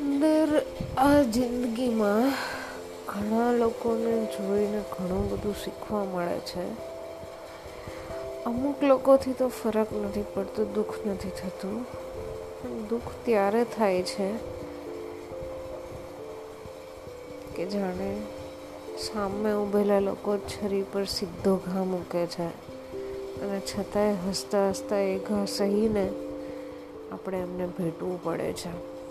અંદર આ જિંદગીમાં ઘણા લોકોને જોઈને ઘણું બધું શીખવા મળે છે. અમુક લોકોથી તો ફરક નથી પડતો, દુઃખ નથી થતું. દુઃખ ત્યારે થાય છે કે જાણે સામે ઊભેલા લોકો છરી પર સીધો ઘા મૂકે છે. અને છતાંય હસતા હસતા એ ઘા સહીને આપણે એમને ભેટવું પડે છે.